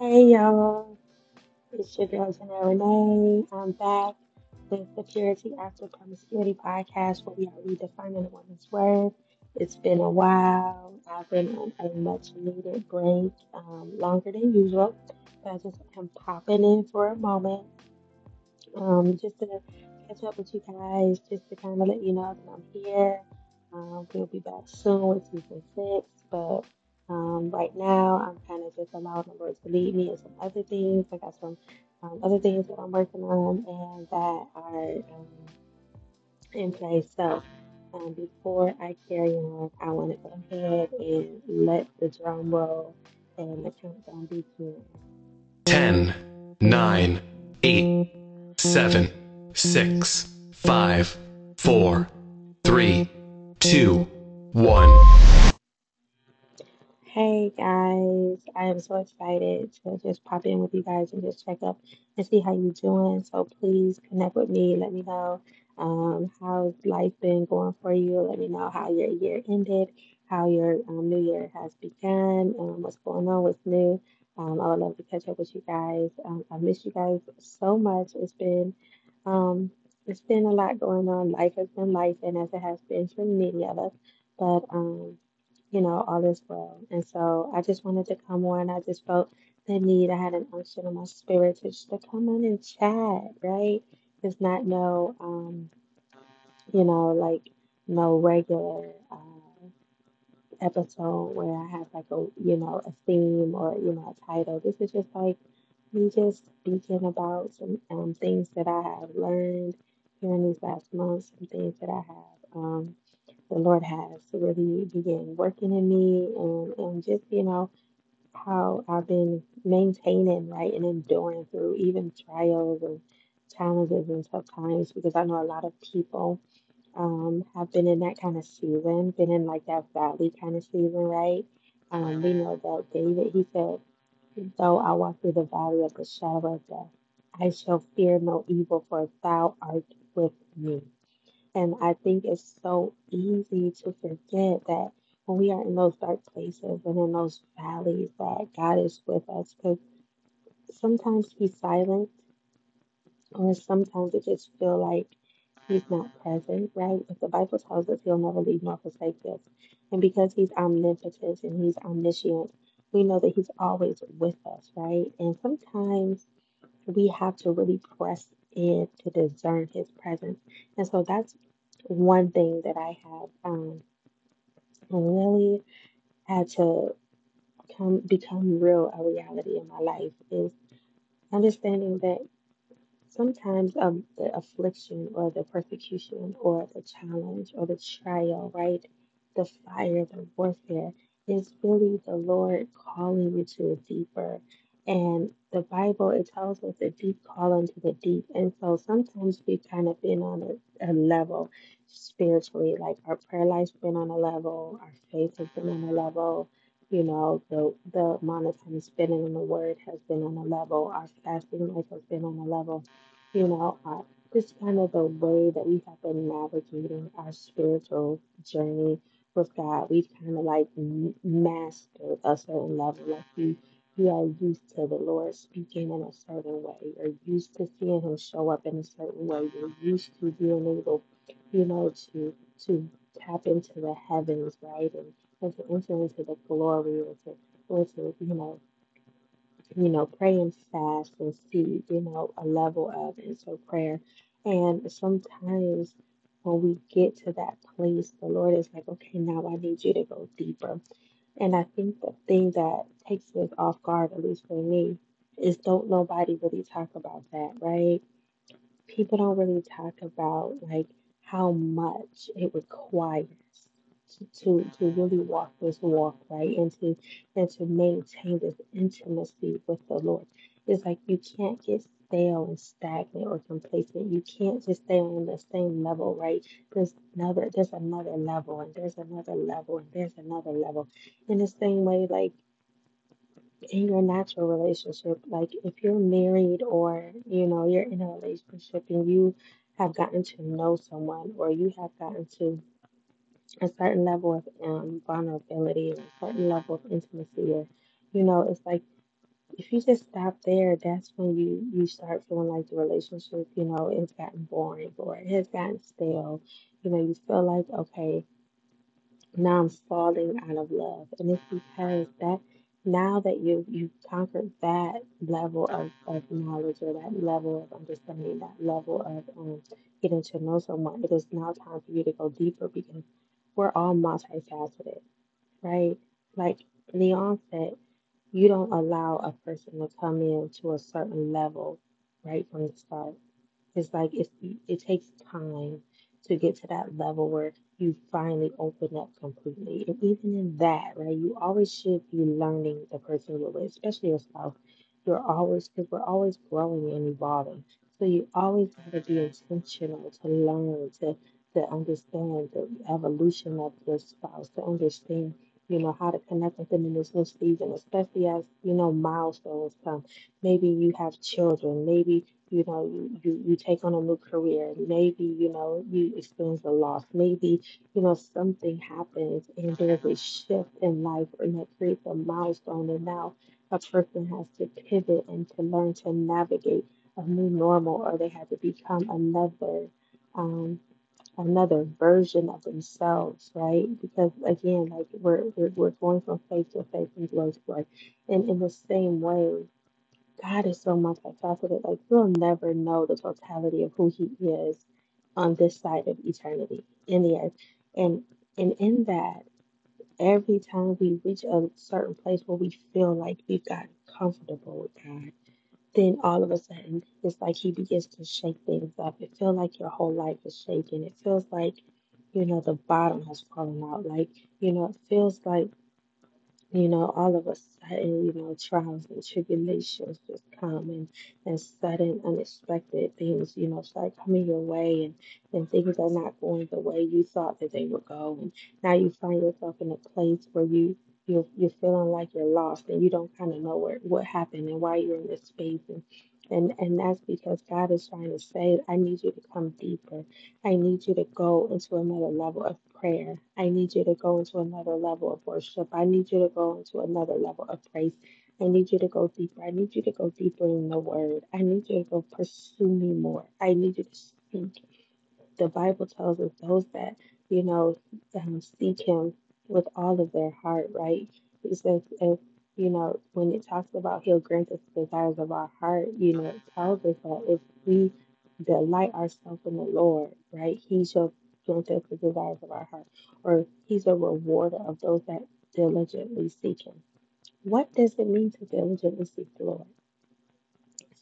Hey y'all, it's your girl Janelle Renee. I'm back with the Purity After Promiscuity podcast where we are redefining a woman's worth. It's been a while. I've been on a much needed break, um, longer than usual, but I just am popping in for a moment, um, just to catch up with you guys, just to kind of let you know that I'm here. Um, we'll be back soon with season six, but um, right now I'm kind just allowing the Lord to lead me in some other things. I got some um, other things that I'm working on and that are um, in place. So um, before I carry on, I want to go ahead and let the drum roll and the countdown begin. 10, 9, 8, 7, 6, 5, 4, 3, 2, 1. Hey guys, I am so excited to just pop in with you guys and just check up and see how you're doing. So please connect with me. Let me know um, how's life been going for you. Let me know how your year ended, how your um, new year has begun, um, what's going on, what's new. Um, I would love to catch up with you guys. Um, I miss you guys so much. It's been um, it's been a lot going on. Life has been life, and as it has been for many of us. But um, you know, all is well. And so I just wanted to come on. I just felt the need. I had an unction in my spirit to just to come on and chat, right? It's not no, um, you know, like no regular uh, episode where I have like a, you know, a theme or, you know, a title. This is just like me just speaking about some um, things that I have learned during these last months, some things that I have. Um, the Lord has really began working in me and, and just, you know, how I've been maintaining, right, and enduring through even trials and challenges and tough times because I know a lot of people um have been in that kind of season, been in like that valley kind of season, right? Um, we know that David, he said, though I walk through the valley of the shadow of death, I shall fear no evil, for thou art with me. And I think it's so easy to forget that when we are in those dark places and in those valleys, that God is with us. Because sometimes He's silent, or sometimes it just feel like He's not present, right? But the Bible tells us He'll never leave nor forsake us. And because He's omnipotent and He's omniscient, we know that He's always with us, right? And sometimes we have to really press in to discern His presence. And so that's one thing that I have um, really had to come become real a reality in my life is understanding that sometimes um, the affliction or the persecution or the challenge or the trial, right? The fire, the warfare is really the Lord calling you to a deeper. And the Bible, it tells us the deep call into the deep. And so sometimes we've kind of been on a, a level spiritually, like our prayer life's been on a level, our faith has been on a level, you know, the the amount of time in the Word has been on a level, our fasting life has been on a level you know, uh, just kind of the way that we have been navigating our spiritual journey with God. We've kind of like mastered a certain level. Like we, we are used to the Lord speaking in a certain way. You're used to seeing Him show up in a certain way. You're used to being able, you know, to to tap into the heavens, right, and, and to enter into the glory, or to, or to, you know, you know, pray and fast and see, you know, a level of answered prayer. And sometimes when we get to that place, the Lord is like, okay, now I need you to go deeper. And I think the thing that takes us off guard, at least for me, is don't nobody really talk about that, right? people don't really talk about like how much it requires to, to to really walk this walk right and to and to maintain this intimacy with the Lord. It's like you can't get stale and stagnant or complacent. You can't just stay on the same level, right? There's another there's another level and there's another level and there's another level. In the same way, like in your natural relationship, like if you're married or you know you're in a relationship and you have gotten to know someone or you have gotten to a certain level of um, vulnerability a certain level of intimacy, or you know, it's like if you just stop there, that's when you you start feeling like the relationship, you know, it's gotten boring or it has gotten stale. You know, you feel like, okay, now I'm falling out of love. And it's because that now that you you've conquered that level of, of knowledge or that level of understanding, that level of um, getting to know someone, it is now time for you to go deeper because we're all multifaceted, right? Like Leon said, you don't allow a person to come in to a certain level right from the start it's like it's, it takes time to get to that level where you finally open up completely. And even in that, right, you always should be learning the person you're with, especially yourself. You're always, because we're always growing and evolving. So you always got to be intentional to learn, to, to understand the evolution of your spouse, to understand, you know, how to connect with them in this new season, especially as, you know, milestones come. Maybe you have children, maybe you know you, you take on a new career. Maybe you know you experience a loss. Maybe you know something happens and there's a shift in life and that creates a milestone. And now a person has to pivot and to learn to navigate a new normal or they have to become another um another version of themselves right because again like we're we're, we're going from faith to faith and glory to glory and in the same way God is so multifaceted. Like we'll never know the totality of who He is on this side of eternity in the earth. And and in that, every time we reach a certain place where we feel like we've gotten comfortable with God, then all of a sudden it's like He begins to shake things up. It feels like your whole life is shaking. It feels like, you know, the bottom has fallen out. Like, you know, it feels like you know, all of a sudden, you know, trials and tribulations just come and, and sudden unexpected things, you know, start coming your way and, and things are not going the way you thought that they would go. And now you find yourself in a place where you you're, you're feeling like you're lost and you don't kind of know where, what happened and why you're in this space. And, and, and that's because God is trying to say, I need you to come deeper. I need you to go into another level of prayer. I need you to go into another level of worship. I need you to go into another level of praise. I need you to go deeper. I need you to go deeper in the word. I need you to go pursue me more. I need you to speak the Bible tells us those that, you know, um, seek Him with all of their heart, right? It says, if, you know, when it talks about He'll grant us the desires of our heart, you know, it tells us that if we delight ourselves in the Lord, right, He shall grant us the desires of our heart, or He's a rewarder of those that diligently seek Him. What does it mean to diligently seek the Lord?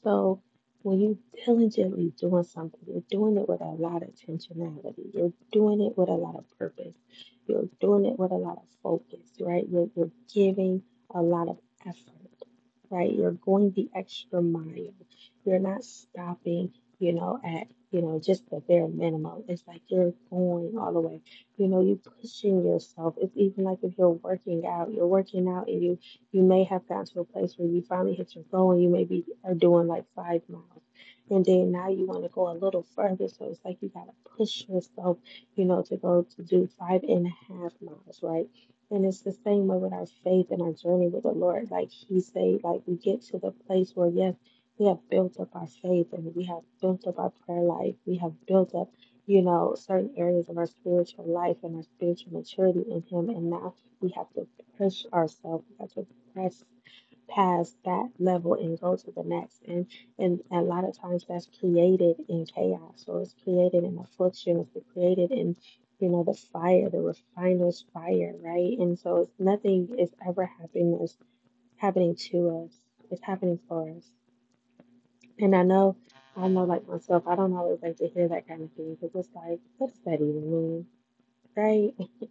So when you diligently doing something, you're doing it with a lot of intentionality. You're doing it with a lot of purpose. You're doing it with a lot of focus, right? You're, you're giving a lot of effort, right? You're going the extra mile. You're not stopping, you know, at, you know, just the bare minimum. It's like you're going all the way. You know, you're pushing yourself. It's even like if you're working out, you're working out and you you may have gotten to a place where you finally hit your goal and you maybe are doing like five miles. And then now you want to go a little further. So it's like you got to push yourself, you know, to go to do five and a half miles, right? And it's the same way with our faith and our journey with the Lord. Like He said, like we get to the place where, yes, we have built up our faith and we have built up our prayer life. We have built up, you know, certain areas of our spiritual life and our spiritual maturity in Him. And now we have to push ourselves. We have to press past that level and go to the next. And and a lot of times that's created in chaos or it's created in affliction, it's created in you know the fire, the refiner's fire, right? And so it's nothing is ever happening is happening to us. It's happening for us. And I know I know like myself, I don't always like to hear that kind of thing because it's like, what does that even mean? Right?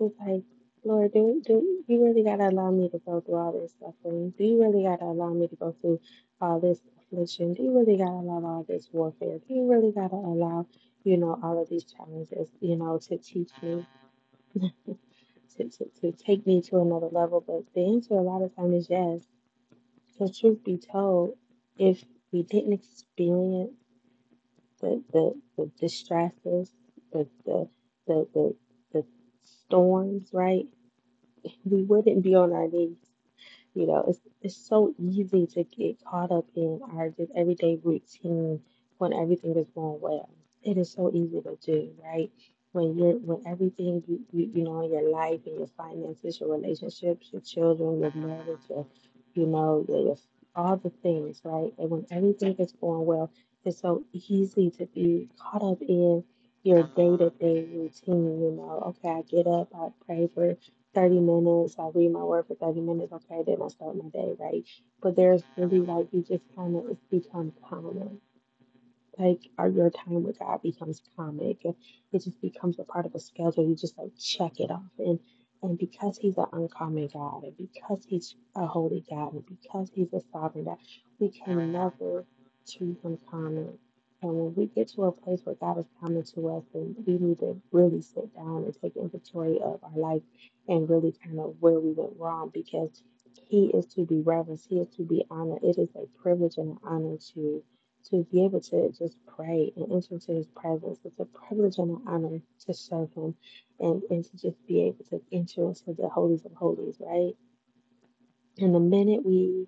It's like, Lord, do do you really gotta allow me to go through all this suffering? Do you really gotta allow me to go through all this affliction? Do you really gotta allow all this warfare? Do you really gotta allow, you know, all of these challenges, you know, to teach me, to, to, to take me to another level? But the answer a lot of times is yes. So truth be told, if we didn't experience the the, the distresses, the the the the, the storms, right? We wouldn't be on our knees. You know, it's it's so easy to get caught up in our just everyday routine when everything is going well. It is so easy to do, right? When you're when everything you, you, you know in your life and your finances, your relationships, your children, your marriage, your you know, your, your all the things, right? And when everything is going well, it's so easy to be caught up in your day to day routine. You know, okay, I get up, I pray for 30 minutes, I read my word for 30 minutes, okay, then I start my day, right? But there's really like you just kind of, it's become common like or your time with God becomes comic. It it just becomes a part of a schedule. You just like check it off. And and because he's an uncommon God, and because he's a holy God, and because he's a sovereign God, we can never treat him common. And when we get to a place where God is coming to us, then we need to really sit down and take inventory of our life and really kind of where we went wrong because he is to be reverenced, he is to be honored. It is a privilege and an honor to to be able to just pray and enter into his presence. It's a privilege and an honor to serve him and, and to just be able to enter into the holies of holies, right? And the minute we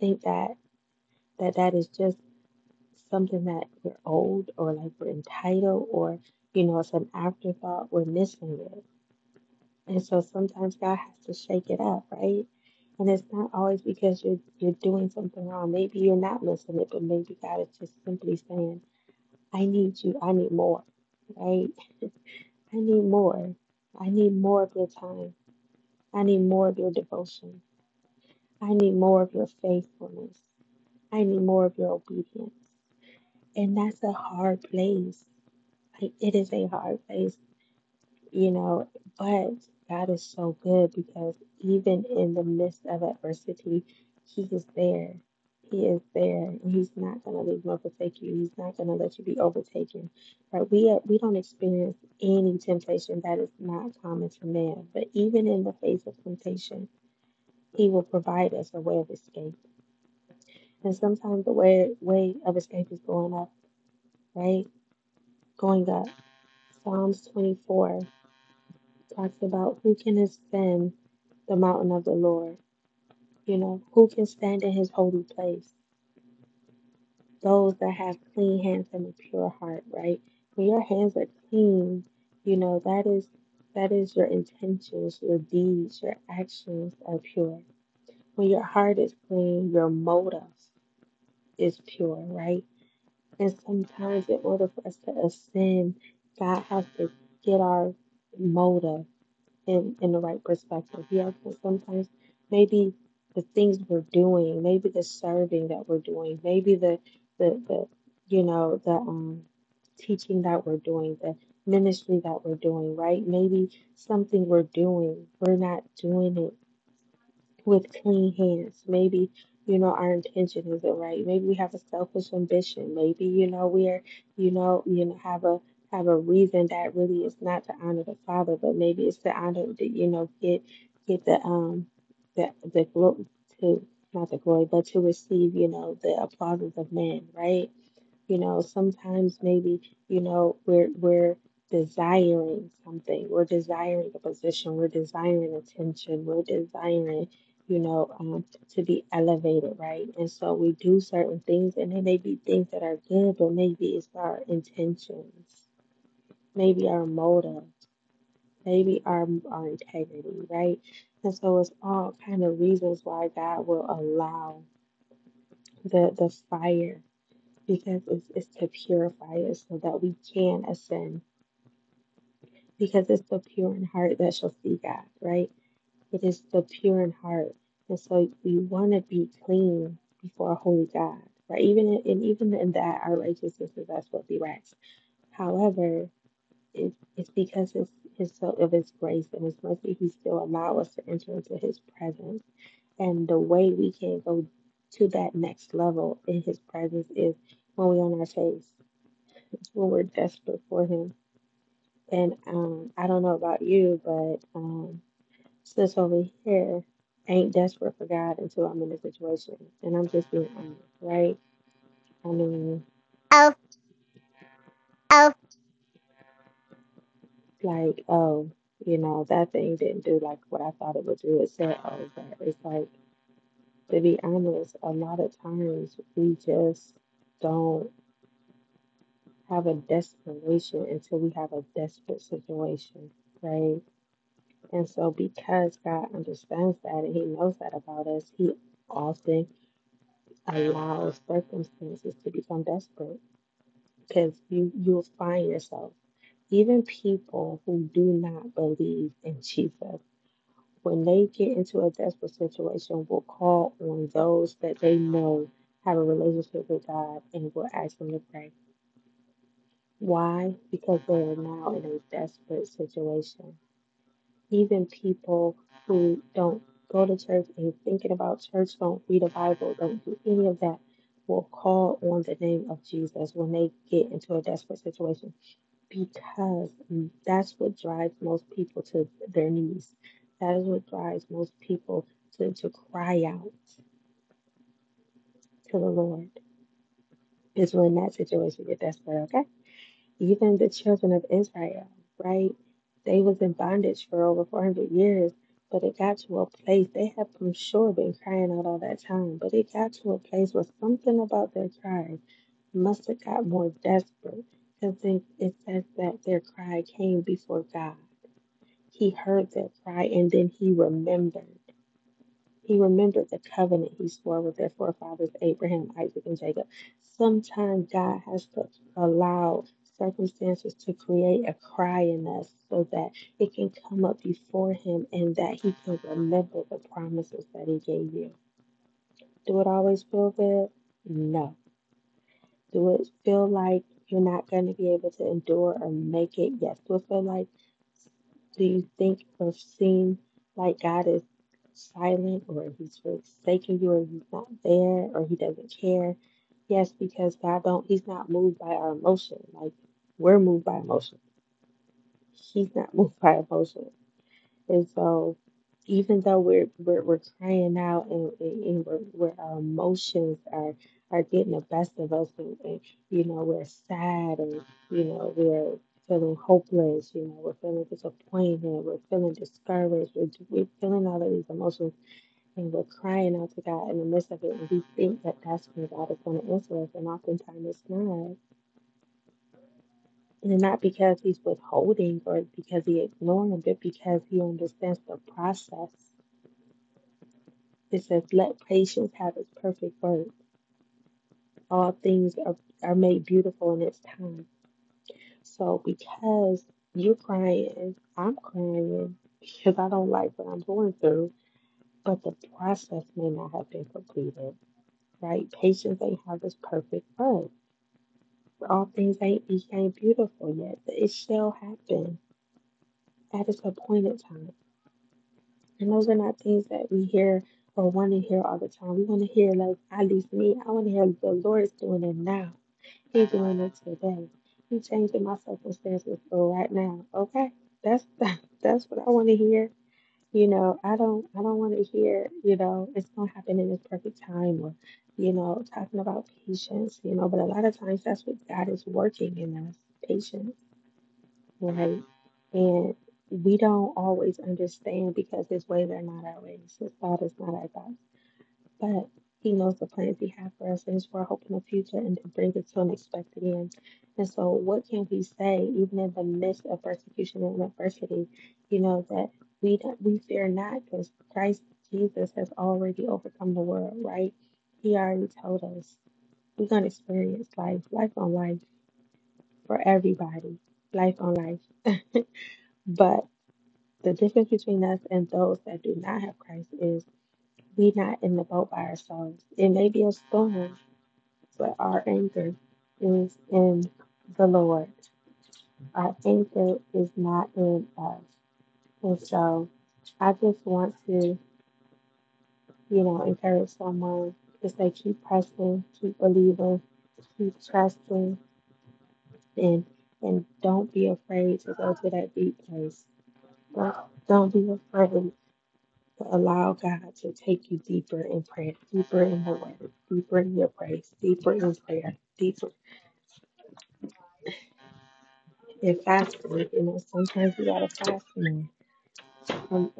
think that that that is just something that we're old or like we're entitled or you know it's an afterthought, we're missing it. And so sometimes God has to shake it up, right? And it's not always because you're you're doing something wrong. Maybe you're not missing it, but maybe God is just simply saying I need you. I need more, right? I need more. I need more of your time. I need more of your devotion. I need more of your faithfulness. I need more of your obedience. And that's a hard place. Like, it is a hard place you know, but God is so good because even in the midst of adversity, He is there. He is there, and He's not going to leave nor forsake you. He's not going to let you be overtaken. Right? We uh, we don't experience any temptation that is not common to man. But even in the face of temptation, He will provide us a way of escape. And sometimes the way way of escape is going up, right? Going up. Psalms 24 talks about who can ascend the mountain of the Lord. You know, who can stand in his holy place? Those that have clean hands and a pure heart, right? When your hands are clean, you know, that is that is your intentions, your deeds, your actions are pure. When your heart is clean, your motives is pure, right? And sometimes in order for us to ascend, God has to get our motive in in the right perspective. Yeah, because sometimes maybe the things we're doing, maybe the serving that we're doing, maybe the the the you know the um teaching that we're doing, the ministry that we're doing, right? Maybe something we're doing, we're not doing it with clean hands. Maybe, you know, our intention isn't right. Maybe we have a selfish ambition. Maybe, you know, we're, you know, you know, have a have a reason that really is not to honor the Father, but maybe it's to honor the, you know, get get the um the the glory to not the glory, but to receive, you know, the applauses of men, right? You know, sometimes maybe, you know, we're we're desiring something. We're desiring a position. We're desiring attention. We're desiring, you know, um, to be elevated, right? And so we do certain things, and they may be things that are good, but maybe it's our intentions, maybe our motive, maybe our our integrity, right? And so it's all kind of reasons why God will allow the the fire because it's, it's to purify us so that we can ascend because it's the pure in heart that shall see God, right? It is the pure in heart. And so we want to be clean before a holy God, right? Even in, and even in that, our righteousness is as filthy rags. However, it, it's because it's his so of his grace and his mercy, he still allow us to enter into his presence. And the way we can go to that next level in his presence is when we're on our face, it's when we're desperate for him And um, I don't know about you, but um, sis over here ain't desperate for God until I'm in a situation. And I'm just being honest, right? I mean, Oh, oh, like, oh, you know, that thing didn't do like what I thought it would do. It said, oh, but it's like, To be honest, a lot of times we just don't have a desperation until we have a desperate situation, right? And so, because God understands that and He knows that about us, He often allows circumstances to become desperate because you you'll find yourself even people who do not believe in Jesus when they get into a desperate situation will call on those that they know have a relationship with God and will ask them to pray. Why? Because they are now in a desperate situation. Even people who don't go to church and thinking about church, don't read a Bible, don't do any of that, will call on the name of Jesus when they get into a desperate situation because mm, that's what drives most people to their knees. That is what drives most people to, to cry out to the Lord. Is when that situation get desperate, okay? Even the children of Israel, right? They was in bondage for over 400 years, but it got to a place, they have, I'm sure, been crying out all that time, but it got to a place where something about their cry must have got more desperate because it it says that their cry came before God. He heard their cry and then he remembered. He remembered the covenant he swore with their forefathers, Abraham, Isaac, and Jacob. Sometimes God has to allow circumstances to create a cry in us so that it can come up before him and that he can remember the promises that he gave you. Do it always feel good? No. Do it feel like you're not going to be able to endure or make it? Yes. Do it feel like Do you think or seem like God is silent or he's forsaken you or he's not there or he doesn't care? Yes, because God don't he's not moved by our emotion. Like we're moved by emotion. He's not moved by emotion. And so, even though we're we're, we're crying out and, and, and we're, we're, our emotions are are getting the best of us, and, and you know we're sad, and you know we're feeling hopeless, you know we're feeling disappointed, we're feeling discouraged, we're, we're feeling all of these emotions, and we're crying out to God in the midst of it, and we think that that's when God is going to answer us, and oftentimes it's not. And not because he's withholding or because he ignoring, but because he understands the process. It says, let patience have its perfect work. All things are, are made beautiful in its time. So because you're crying, I'm crying because I don't like what I'm going through, but the process may not have been completed, right? Patience ain't have this perfect work. All things ain't became beautiful yet. but It shall happen at its appointed time. And those are not things that we hear or want to hear all the time. We want to hear, like, at least me, I want to hear the Lord's doing it now. He's doing it today. He's changing my circumstances for right now. Okay, that's that's what I want to hear. You know, I don't I don't want to hear. You know, it's gonna happen in this perfect time, or you know, talking about patience. You know, but a lot of times that's what God is working in us, patience right? And we don't always understand because his ways are not our ways. His thought is not our thoughts. But he knows the plans he has for us and it's for hope in the future and to bring us to an expected end. And so what can we say even in the midst of persecution and adversity, you know, that we don't, we fear not because Christ Jesus has already overcome the world, right? He already told us we're gonna experience life, life on life for everybody, life on life. But the difference between us and those that do not have Christ is we not in the boat by ourselves. It may be a storm, but our anchor is in the Lord. Our anchor is not in us. And so I just want to, you know, encourage someone to say keep pressing, keep believing, keep trusting and and don't be afraid to go to that deep place. Don't, be afraid to allow God to take you deeper in prayer, deeper in the word, deeper in your praise, deeper in prayer, deeper in fasting. You know, sometimes you gotta fast more. Um,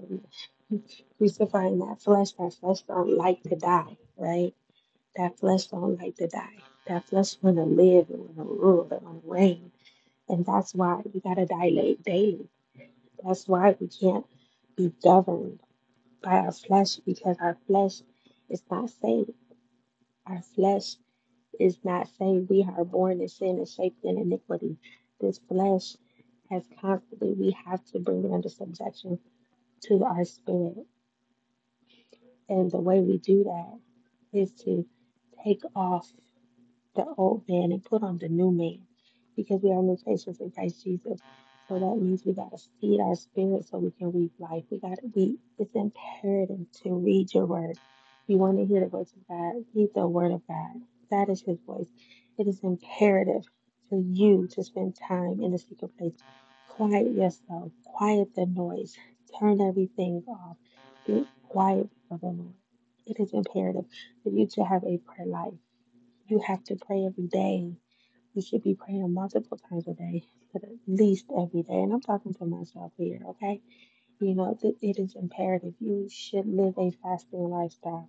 Crucifying that flesh, that flesh don't like to die, right? That flesh don't like to die. That flesh wanna live and wanna rule and wanna reign. And that's why we gotta dilate daily. That's why we can't be governed by our flesh because our flesh is not saved. Our flesh is not saved. We are born in sin and shaped in iniquity. This flesh has constantly, we have to bring it under subjection to our spirit. And the way we do that is to take off the old man and put on the new man because we are new creations in Christ Jesus. So that means we gotta feed our spirit so we can read life. We gotta we it's imperative to read your word. If You want to hear the voice of God, read the word of God. That is his voice. It is imperative for you to spend time in the secret place. Quiet yourself, quiet the noise, turn everything off. Get quiet for the Lord. It is imperative for you to have a prayer life. You have to pray every day. You should be praying multiple times a day, but at least every day. And I'm talking to myself here, okay? You know, it is imperative. You should live a fasting lifestyle.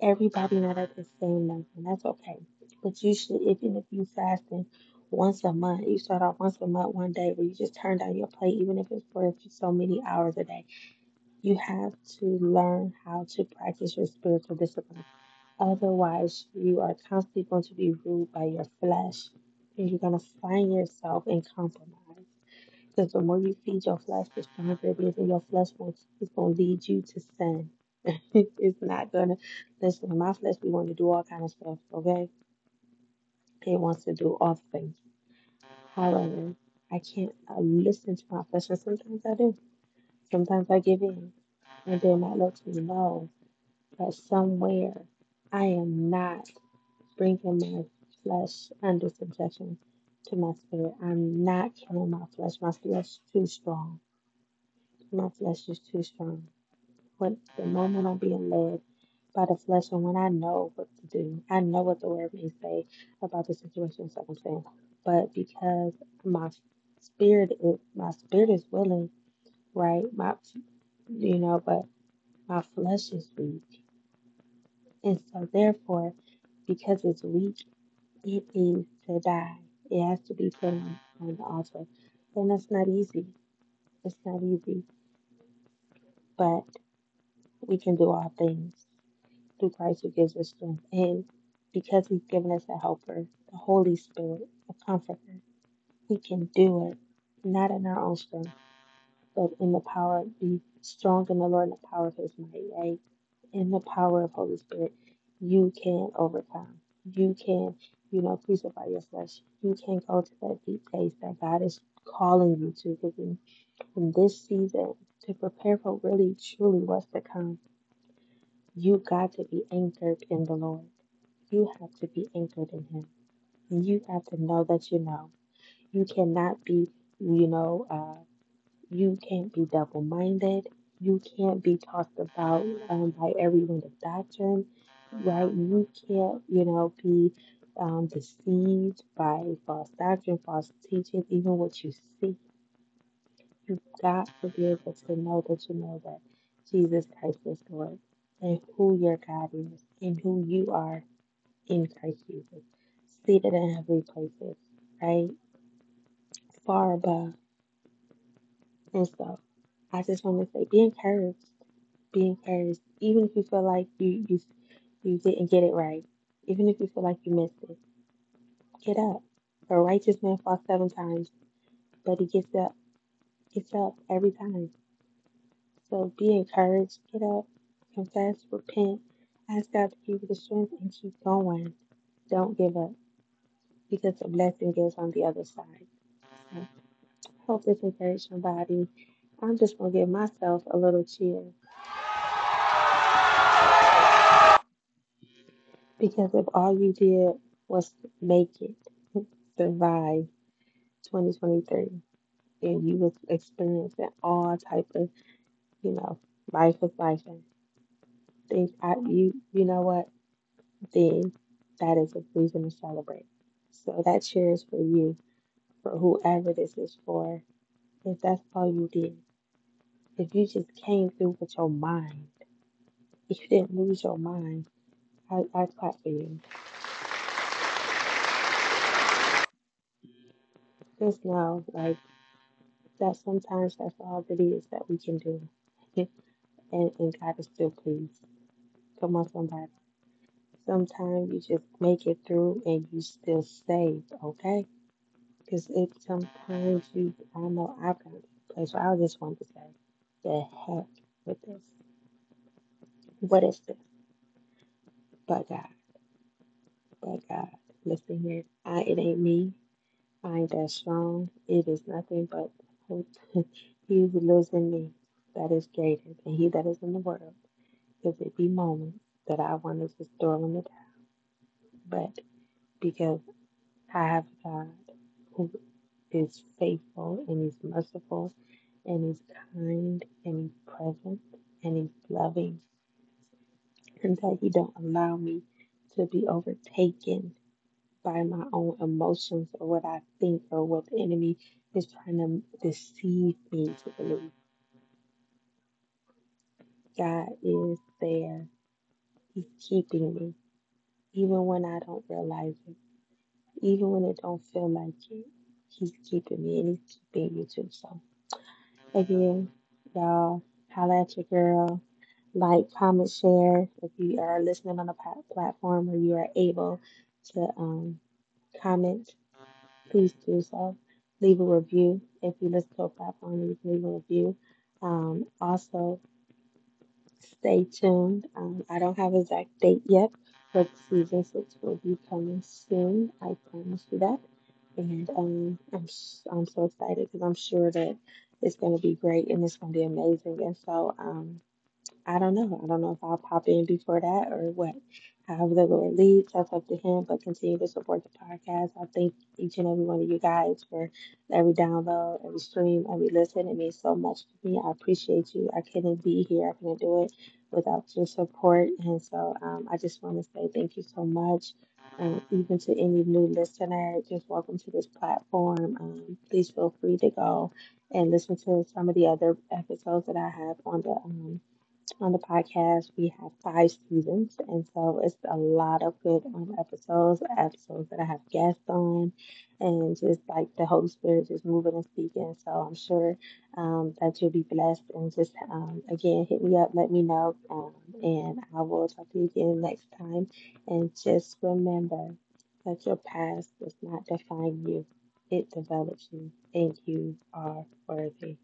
Everybody not at the same level, and that's okay. But you should, even if you fasting once a month, you start off once a month, one day where you just turn down your plate, even if it's for so many hours a day. You have to learn how to practice your spiritual discipline Otherwise, you are constantly going to be ruled by your flesh, and you're going to find yourself in compromise. Because the more you feed your flesh, the stronger it is, and your flesh is going to lead you to sin. it's not going to listen. My flesh, we want to do all kind of stuff. Okay, it wants to do all things. However, I can't uh, listen to my flesh, and sometimes I do. Sometimes I give in, and then that lets me know that somewhere I am not. bringing my flesh under subjection to my spirit. I'm not killing my flesh. My flesh is too strong. My flesh is too strong. When the moment I'm being led by the flesh and when I know what to do, I know what the word may say about the situation and circumstance. But because my spirit is my spirit is willing, right? My you know, but my flesh is weak. And so therefore, because it's weak It needs to die. It has to be put on, on the altar. And that's not easy. It's not easy. But we can do all things through Christ who gives us strength. And because He's given us a helper, the Holy Spirit, a comforter, we can do it. Not in our own strength, but in the power, be strong in the Lord and the power of His might, right? in the power of Holy Spirit, you can overcome. You can, you know, crucify your flesh. You can't go to that deep place that God is calling you to. Because in, in this season, to prepare for really, truly what's to come, you got to be anchored in the Lord. You have to be anchored in Him. And you have to know that you know. You cannot be, you know, uh, you can't be double minded. You can't be tossed about um, by every wind of doctrine, right? You can't, you know, be um, deceived by false doctrine, false teaching, even what you see. You've got to be able to know that you know that Jesus Christ is Lord and who your God is and who you are in Christ Jesus, seated in heavenly places, right? Far above. And so I just want to say, be encouraged Be encouraged, even if you feel like you you you didn't get it right, even if you feel like you missed it. Get up. A righteous man falls seven times, but he gets up, gets up every time. So be encouraged. Get up, confess, repent, ask God to give you the strength, and keep going. Don't give up, because the blessing is on the other side. So hope this encouraged somebody. I'm just gonna give myself a little cheer because if all you did was make it, survive 2023 and you was experiencing all type of you know life is life. And think I you you know what? Then that is a reason to celebrate. So that cheer is for you for whoever this is for. If that's all you did If you just came through with your mind, if you didn't lose your mind, I, I clap for you. Just know, like, that sometimes that's all it is that we can do. and, and God is still pleased. Come on, somebody. Sometimes you just make it through and you still saved, okay? Because it sometimes you, I know I've got a place where I just want to say, the heck with this. What is this? But God, but God. Listen here, I, it ain't me. I ain't that strong. It is nothing but hope. He who lives in me that is greater than He that is in the world. Because it be moments that I want to just throw in the towel. But because I have a God who is faithful and He's merciful and He's kind and He's present and He's loving and that He don't allow me to be overtaken by my own emotions or what I think or what the enemy is trying to deceive me to believe. God is there. He's keeping me even when I don't realize it, even when it don't feel like it. He's keeping me and He's keeping you too. So again, y'all, holla at your girl. Like, comment, share if you are listening on a platform or you are able to um, comment please do so. Leave a review. If you listen to a platform, you can leave a review. Um, also, stay tuned. Um, I don't have an exact date yet, but season six will be coming soon. I promise you that. And um, I'm I'm so excited because I'm sure that it's going to be great and it's going to be amazing. And so, um, I don't know. I don't know if I'll pop in before that or what. However, the Lord leads, that's up to Him. But continue to support the podcast. I thank each and every one of you guys for every download, every stream, every listen. It means so much to me. I appreciate you. I couldn't be here. I couldn't do it without your support. And so um, I just want to say thank you so much. Um, even to any new listener, just welcome to this platform. Um, please feel free to go and listen to some of the other episodes that I have on the um, on the podcast. We have five seasons, and so it's a lot of good um, episodes, episodes that I have guests on, and just like the Holy Spirit just moving and speaking. So I'm sure um, that you'll be blessed. And just um, again, hit me up, let me know, um, and I will talk to you again next time. And just remember that your past does not define you; it develops you, and you are worthy.